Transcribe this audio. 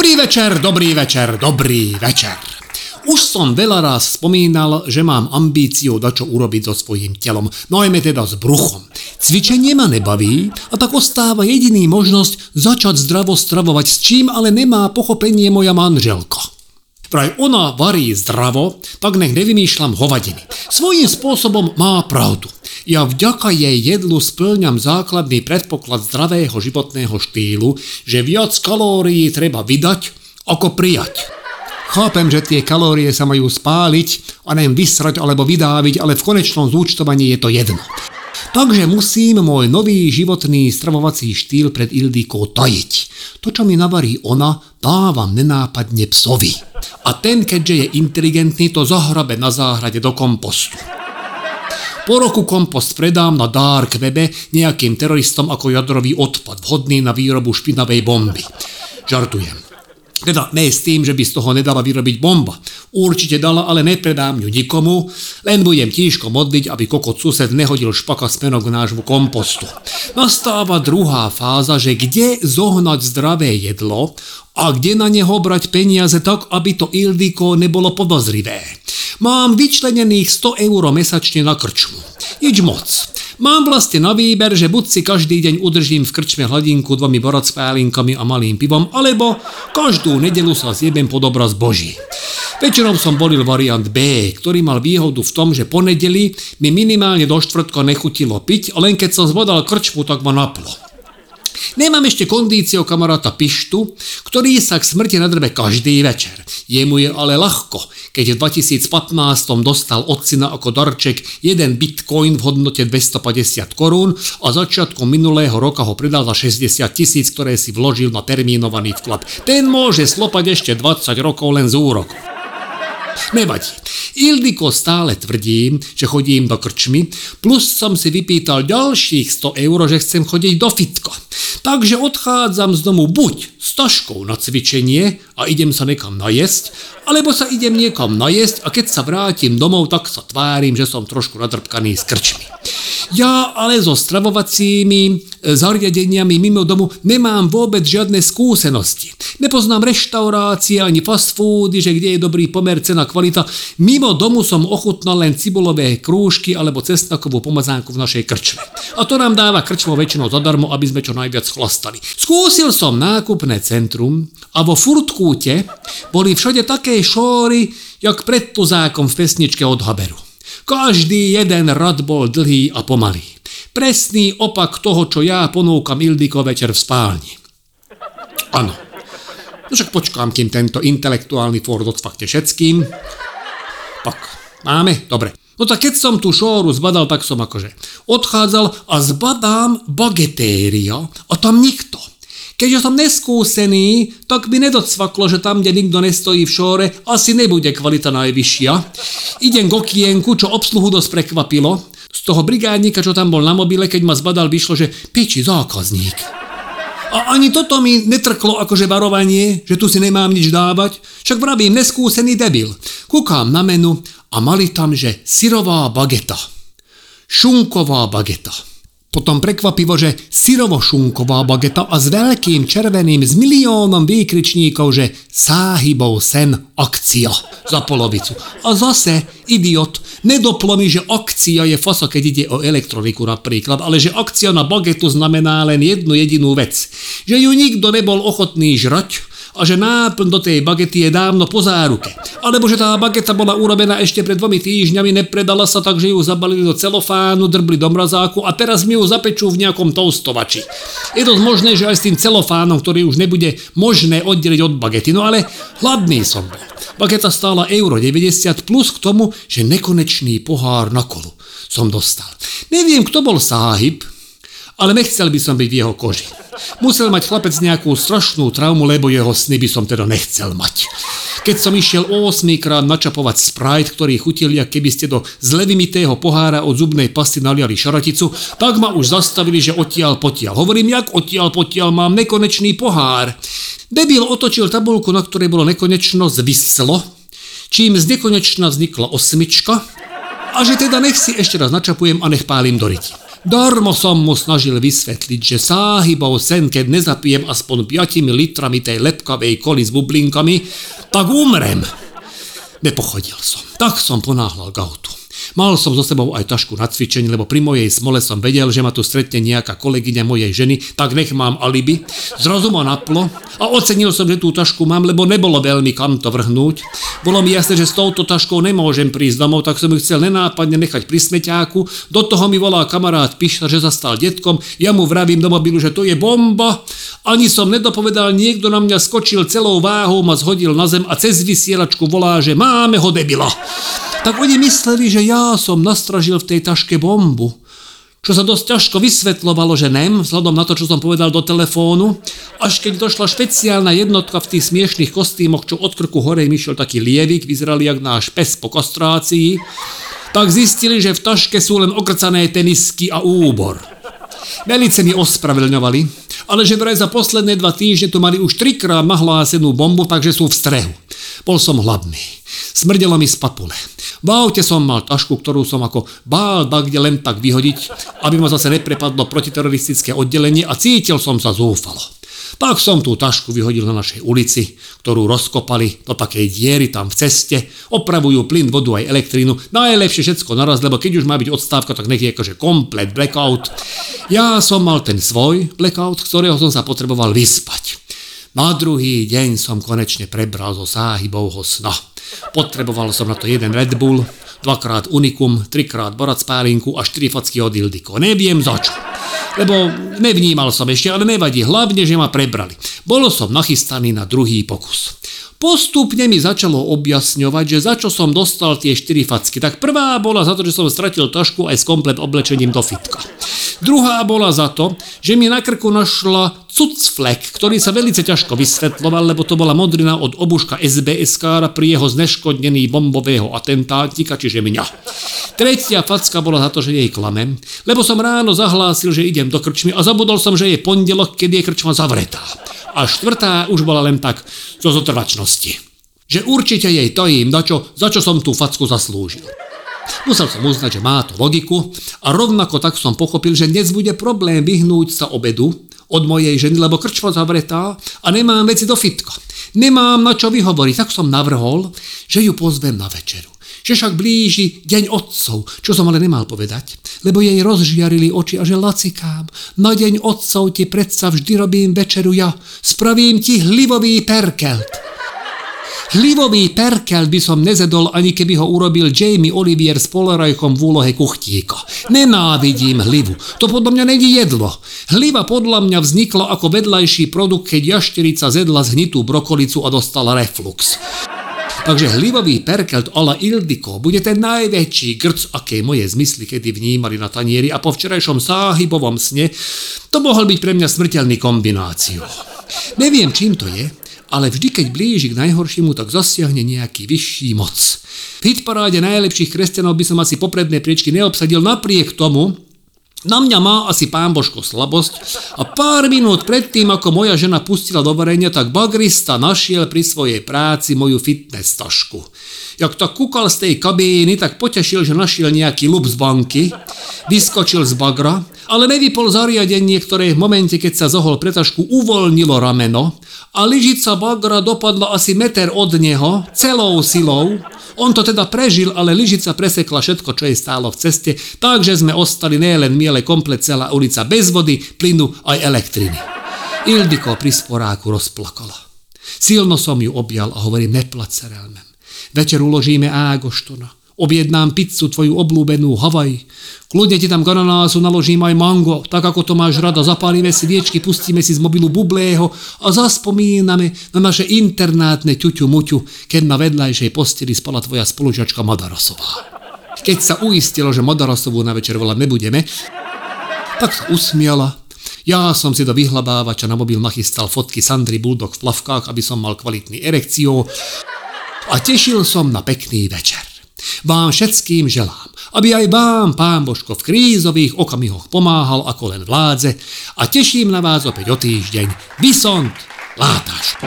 Dobrý večer, dobrý večer, dobrý večer. Už som veľa raz spomínal, že mám ambíciu čo urobiť so svojím telom, najmä teda s bruchom. Cvičenie ma nebaví a tak ostáva jediný možnosť začať zdravo stravovať, s čím ale nemá pochopenie moja manželka. Vraj ona varí zdravo, tak nech nevymýšľam hovadiny. Svojím spôsobom má pravdu. Ja vďaka jej jedlu splňam základný predpoklad zdravého životného štýlu, že viac kalórií treba vydať ako prijať. Chápem, že tie kalórie sa majú spáliť a neviem vysrať alebo vydáviť, ale v konečnom zúčtovaní je to jedno. Takže musím môj nový životný stravovací štýl pred Ildikou tajiť. To, čo mi navarí ona, dávam nenápadne psovi. A ten, keďže je inteligentný, to zahrabe na záhrade do kompostu. Po roku kompost predám na dark webe nejakým teroristom ako jadrový odpad, vhodný na výrobu špinavej bomby. Žartujem. Teda ne s tým, že by z toho nedala vyrobiť bomba. Určite dala, ale nepredám ju nikomu, len budem tížko modliť, aby kokot sused nehodil špaka smerom k nášmu kompostu. Nastáva druhá fáza, že kde zohnať zdravé jedlo a kde na neho brať peniaze tak, aby to Ildiko nebolo podozrivé. Mám vyčlenených 100 eur mesačne na krčmu. Nič moc. Mám vlastne na výber, že buď si každý deň udržím v krčme hladinku dvomi borocpálinkami a malým pivom, alebo každú nedelu sa zjebem pod obraz Boží. Večerom som volil variant B, ktorý mal výhodu v tom, že po nedeli mi minimálne do štvrtka nechutilo piť, len keď som zvodal krčmu, tak ma naplo. Nemám ešte kondíciu kamaráta Pištu, ktorý sa k smrti nadrbe každý večer. Jemu je ale ľahko, keď v 2015 dostal od syna ako darček jeden bitcoin v hodnote 250 korún a začiatkom minulého roka ho predal za 60 tisíc, ktoré si vložil na termínovaný vklad. Ten môže slopať ešte 20 rokov len z úroku. Nevadí. Ildiko stále tvrdím, že chodím do krčmy, plus som si vypýtal ďalších 100 eur, že chcem chodiť do fitka. Takže odchádzam z domu buď s taškou na cvičenie a idem sa nekam najesť, alebo sa idem niekam najesť a keď sa vrátim domov, tak sa tvárim, že som trošku nadrbkaný s krčmi. Ja ale so stravovacími e, zariadeniami mimo domu nemám vôbec žiadne skúsenosti. Nepoznám reštaurácie ani fast foody, že kde je dobrý pomer cena kvalita. Mimo domu som ochutnal len cibulové krúžky alebo cestnakovú pomazánku v našej krčme. A to nám dáva krčmo väčšinou zadarmo, aby sme čo najviac chlastali. Skúsil som nákupné centrum a vo Furtkúte boli všade také šóry, jak pred tuzákom v pesničke od Haberu. Každý jeden rad bol dlhý a pomalý. Presný opak toho, čo ja ponúkam Ildiko večer v spálni. Áno. No však počkám, kým tento intelektuálny Ford odfakte všetkým. Tak, máme? Dobre. No tak keď som tú šóru zbadal, tak som akože odchádzal a zbadám bagetéria a tam nikto. Keďže som neskúsený, tak by nedocvaklo, že tam, kde nikto nestojí v šóre, asi nebude kvalita najvyššia. Idem k okienku, čo obsluhu dosť prekvapilo. Z toho brigádnika, čo tam bol na mobile, keď ma zbadal, vyšlo, že piči zákazník. A ani toto mi netrklo akože varovanie, že tu si nemám nič dávať. Však vravím, neskúsený debil. Kúkam na menu a mali tam, že syrová bageta. Šunková bageta. Potom prekvapivo, že syrovo-šunková bageta a s veľkým červeným s miliónom výkričníkov, že sáhybov sen akcia za polovicu. A zase, idiot, nedoplo mi, že akcia je fasa, keď ide o elektroniku napríklad, ale že akcia na bagetu znamená len jednu jedinú vec. Že ju nikto nebol ochotný žrať, a že náplň do tej bagety je dávno po záruke. Alebo že tá bageta bola urobená ešte pred dvomi týždňami, nepredala sa, takže ju zabalili do celofánu, drbli do mrazáku a teraz mi ju zapečú v nejakom toustovači. Je to možné, že aj s tým celofánom, ktorý už nebude možné oddeliť od bagety. No ale hladný som bol. Bageta stála euro 90 plus k tomu, že nekonečný pohár na kolu som dostal. Neviem, kto bol sáhyb, ale nechcel by som byť v jeho koži. Musel mať chlapec nejakú strašnú traumu, lebo jeho sny by som teda nechcel mať. Keď som išiel 8 krát načapovať Sprite, ktorý chutil, ak keby ste do zlevimitého pohára od zubnej pasty naliali šaraticu, tak ma už zastavili, že odtiaľ potiaľ. Hovorím, jak odtiaľ potiaľ mám nekonečný pohár. Debil otočil tabulku, na ktorej bolo nekonečno zvyslo, čím z nekonečna vznikla osmička a že teda nech si ešte raz načapujem a nech pálim do ryti. Darmo som mu snažil vysvetliť, že sáhybov sen, keď nezapijem aspoň 5 litrami tej lepkavej koli s bublinkami, tak umrem. Nepochodil som. Tak som ponáhľal k autu. Mal som so sebou aj tašku na cvičenie, lebo pri mojej smole som vedel, že ma tu stretne nejaká kolegyňa mojej ženy, tak nech mám alibi. Zrazu ma naplo a ocenil som, že tú tašku mám, lebo nebolo veľmi kam to vrhnúť. Bolo mi jasné, že s touto taškou nemôžem prísť domov, tak som ju chcel nenápadne nechať pri smeťáku. Do toho mi volá kamarát Pišta, že zastal detkom. Ja mu vravím do mobilu, že to je bomba. Ani som nedopovedal, niekto na mňa skočil celou váhou, ma zhodil na zem a cez vysielačku volá, že máme ho debila tak oni mysleli, že ja som nastražil v tej taške bombu. Čo sa dosť ťažko vysvetlovalo, že nem, vzhľadom na to, čo som povedal do telefónu, až keď došla špeciálna jednotka v tých smiešných kostýmoch, čo od krku hore mi šiel taký lievik, vyzerali jak náš pes po kastrácii, tak zistili, že v taške sú len okrcané tenisky a úbor. Velice mi ospravedlňovali, ale že vraj za posledné dva týždne tu mali už trikrát nahlásenú bombu, takže sú v strehu. Bol som hladný. Smrdelo mi z papule. V aute som mal tašku, ktorú som ako bál kde len tak vyhodiť, aby ma zase neprepadlo protiteroristické oddelenie a cítil som sa zúfalo. Tak som tú tašku vyhodil na našej ulici, ktorú rozkopali do takej diery tam v ceste, opravujú plyn, vodu aj elektrínu, najlepšie všetko naraz, lebo keď už má byť odstávka, tak nech je akože komplet blackout. Ja som mal ten svoj blackout, ktorého som sa potreboval vyspať. Na druhý deň som konečne prebral zo sáhybovho sna. Potreboval som na to jeden Red Bull, dvakrát Unikum, trikrát Borac Pálinku a štyri facky od Ildiko. Neviem za čo. Lebo nevnímal som ešte, ale nevadí, hlavne, že ma prebrali. Bolo som nachystaný na druhý pokus. Postupne mi začalo objasňovať, že za čo som dostal tie štyri facky. Tak prvá bola za to, že som stratil tašku aj s komplet oblečením do fitka. Druhá bola za to, že mi na krku našla cucflek, ktorý sa veľmi ťažko vysvetloval, lebo to bola modrina od obuška sbs pri jeho zneškodnení bombového atentátika, čiže mňa. Tretia facka bola za to, že jej klamem, lebo som ráno zahlásil, že idem do krčmy a zabudol som, že je pondelok, keď je krčma zavretá. A štvrtá už bola len tak zo zotrvačnosti. Že určite jej tojím, za čo, za čo som tú facku zaslúžil. Musel som uznať, že má to logiku a rovnako tak som pochopil, že dnes bude problém vyhnúť sa obedu od mojej ženy, lebo krčma zavretá a nemám veci do fitka. Nemám na čo vyhovoriť, tak som navrhol, že ju pozvem na večeru. Že však blíži deň otcov, čo som ale nemal povedať, lebo jej rozžiarili oči a že lacikám, na deň otcov ti predsa vždy robím večeru ja, spravím ti hlivový perkelt. Hlivový perkel by som nezedol, ani keby ho urobil Jamie Olivier s Polerajkom v úlohe kuchtíka. Nenávidím hlivu. To podľa mňa není jedlo. Hliva podľa mňa vznikla ako vedľajší produkt, keď jašterica zedla zhnitú brokolicu a dostala reflux. Takže hlivový perkelt ala Ildiko bude ten najväčší grc, aké moje zmysly kedy vnímali na tanieri a po včerajšom sáhybovom sne to mohol byť pre mňa smrteľný kombináciu. Neviem, čím to je, ale vždy, keď blíži k najhoršiemu, tak zasiahne nejaký vyšší moc. V hitparáde najlepších kresťanov by som asi popredné priečky neobsadil, napriek tomu, na mňa má asi pán Božko slabosť a pár minút predtým, ako moja žena pustila do varenia, tak bagrista našiel pri svojej práci moju fitness tašku. Jak tak kúkal z tej kabíny, tak potešil, že našiel nejaký lup z banky, vyskočil z bagra, ale nevypol zariadenie, ktoré v momente, keď sa zohol pre tašku, uvoľnilo rameno a lyžica bagra dopadla asi meter od neho celou silou on to teda prežil, ale lyžica presekla všetko, čo jej stálo v ceste, takže sme ostali nielen my, ale komplet celá ulica bez vody, plynu aj elektriny. Ildiko pri sporáku rozplakala. Silno som ju objal a hovorím, neplať sa. Večer uložíme Ágoštona. Objednám pizzu tvoju oblúbenú Havaj. Kľudne ti tam gananásu naložím aj mango, tak ako to máš rada. Zapálime sviečky, pustíme si z mobilu bublého a zaspomíname na naše internátne ťuťu muťu, keď na vedľajšej posteli spala tvoja spolužačka Madarasová. Keď sa uistilo, že Madarasovú na večer volať nebudeme, tak sa usmiala, ja som si do vyhlabávača na mobil nachystal fotky Sandry Bulldog v plavkách, aby som mal kvalitný erekciu a tešil som na pekný večer. Vám všetkým želám, aby aj vám Pán Božko v krízových okamihoch pomáhal ako len vládze a teším na vás opäť o týždeň. Vysont, látaš.